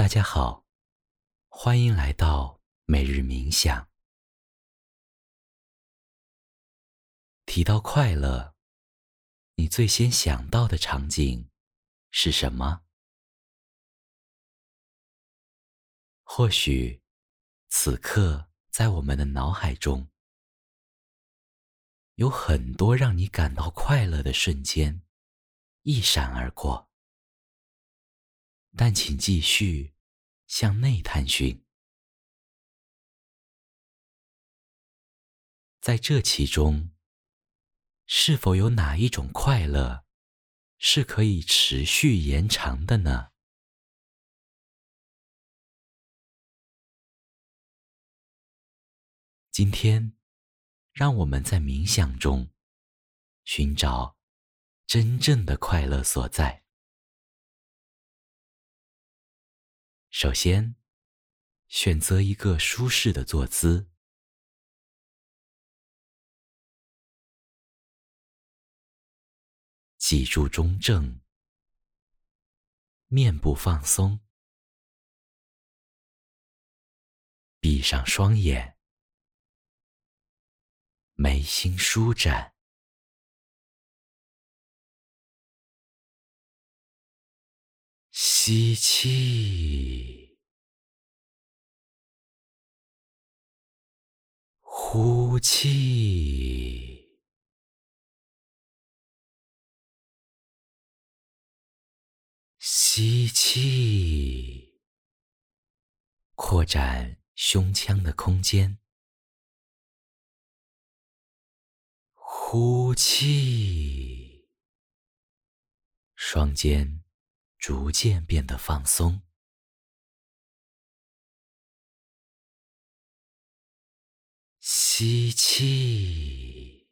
大家好，欢迎来到每日冥想。提到快乐，你最先想到的场景是什么？或许，此刻在我们的脑海中，有很多让你感到快乐的瞬间一闪而过。但请继续向内探寻，在这其中，是否有哪一种快乐是可以持续延长的呢？今天，让我们在冥想中寻找真正的快乐所在。首先，选择一个舒适的坐姿，脊柱中正，面部放松，闭上双眼，眉心舒展，吸气。呼气，吸气，扩展胸腔的空间。呼气，双肩逐渐变得放松。吸气，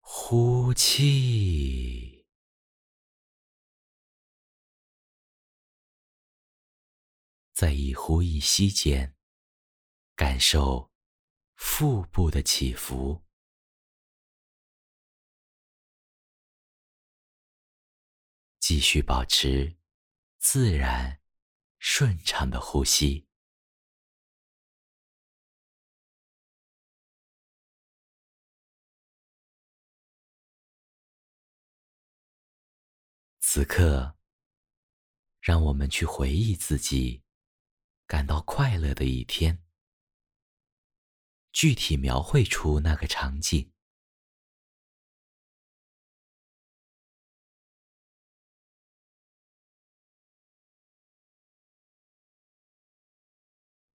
呼气，在一呼一吸间，感受腹部的起伏，继续保持自然顺畅的呼吸。此刻，让我们去回忆自己感到快乐的一天，具体描绘出那个场景。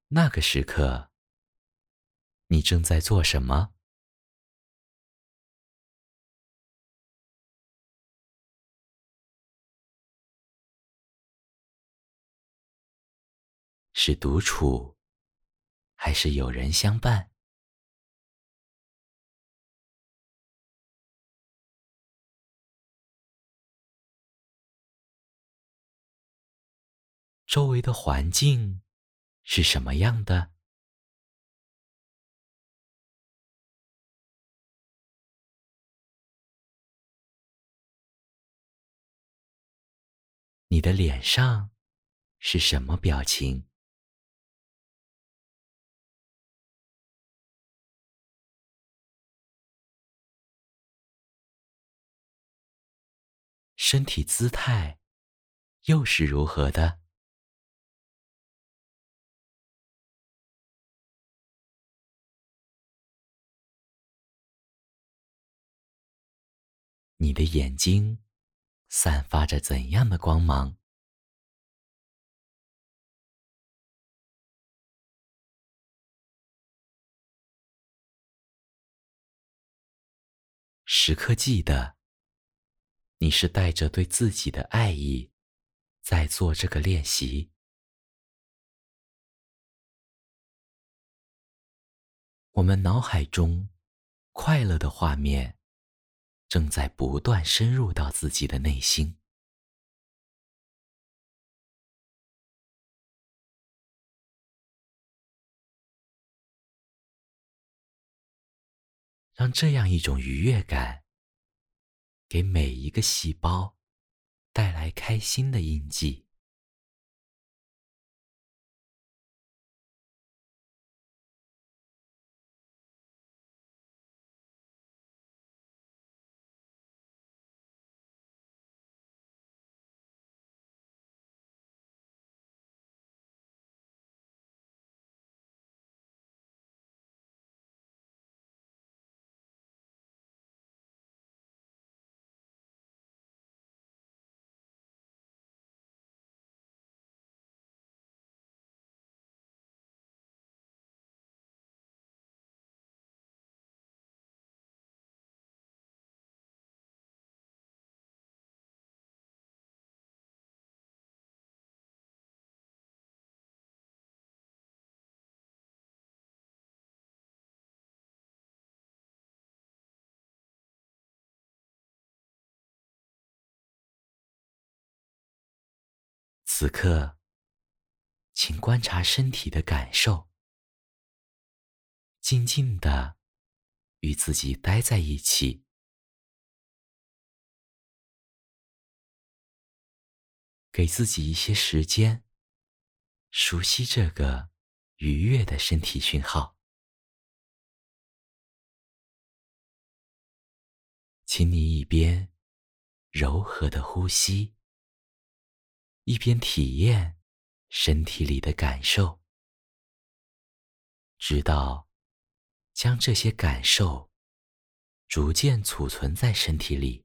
那个时刻，你正在做什么？是独处，还是有人相伴？周围的环境是什么样的？你的脸上是什么表情？身体姿态又是如何的？你的眼睛散发着怎样的光芒？时刻记得。你是带着对自己的爱意，在做这个练习。我们脑海中快乐的画面，正在不断深入到自己的内心，让这样一种愉悦感。给每一个细胞带来开心的印记。此刻，请观察身体的感受，静静的与自己待在一起，给自己一些时间，熟悉这个愉悦的身体讯号。请你一边柔和的呼吸。一边体验身体里的感受，直到将这些感受逐渐储存在身体里，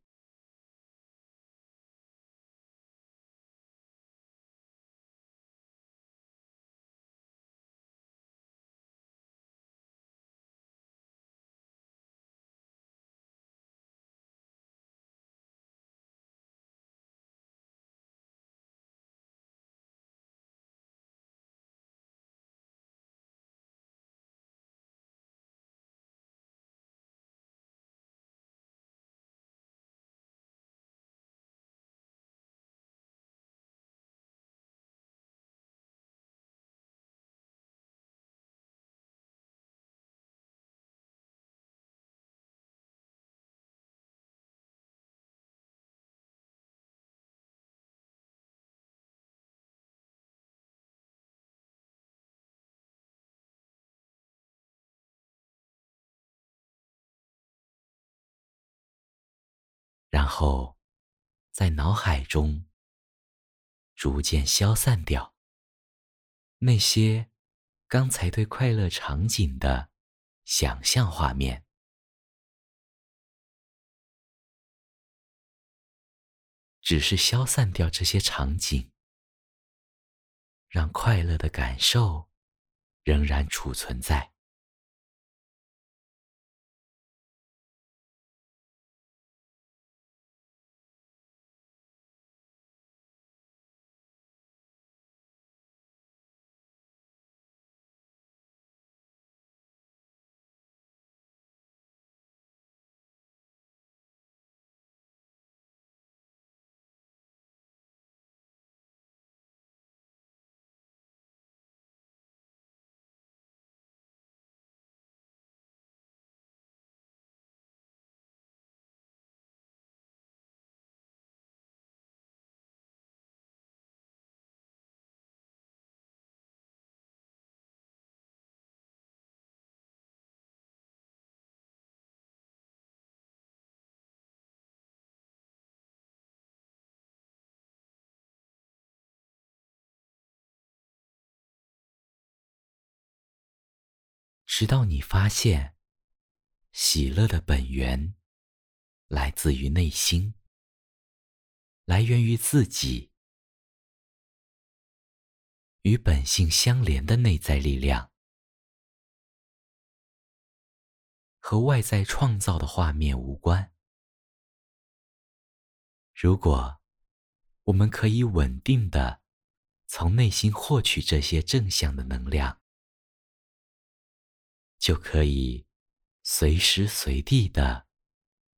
然后在脑海中逐渐消散掉那些刚才对快乐场景的想象画面，只是消散掉这些场景，让快乐的感受仍然储存在。直到你发现，喜乐的本源来自于内心，来源于自己，与本性相连的内在力量，和外在创造的画面无关。如果我们可以稳定的从内心获取这些正向的能量。就可以随时随地的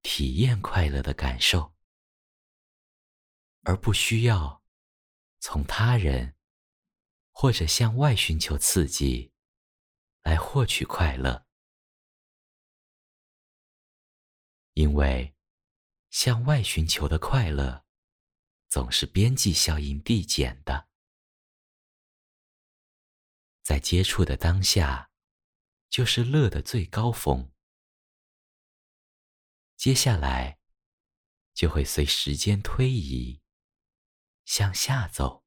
体验快乐的感受，而不需要从他人或者向外寻求刺激来获取快乐，因为向外寻求的快乐总是边际效应递减的。在接触的当下，就是乐的最高峰。接下来，就会随时间推移向下走。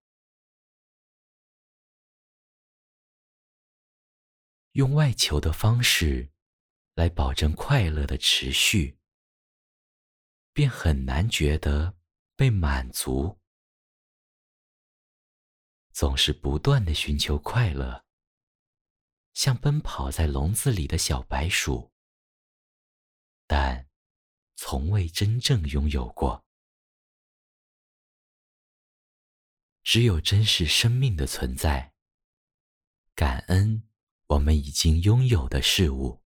用外求的方式来保证快乐的持续，便很难觉得被满足。总是不断的寻求快乐，像奔跑在笼子里的小白鼠，但从未真正拥有过。只有珍视生命的存在，感恩。我们已经拥有的事物，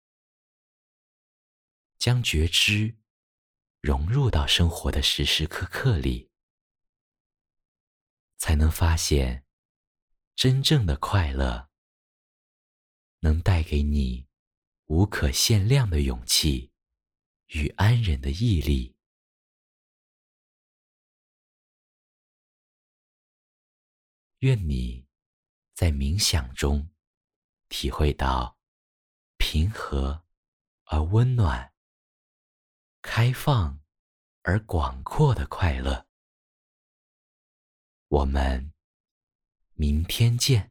将觉知融入到生活的时时刻刻里，才能发现真正的快乐能带给你无可限量的勇气与安忍的毅力。愿你在冥想中。体会到平和而温暖、开放而广阔的快乐。我们明天见。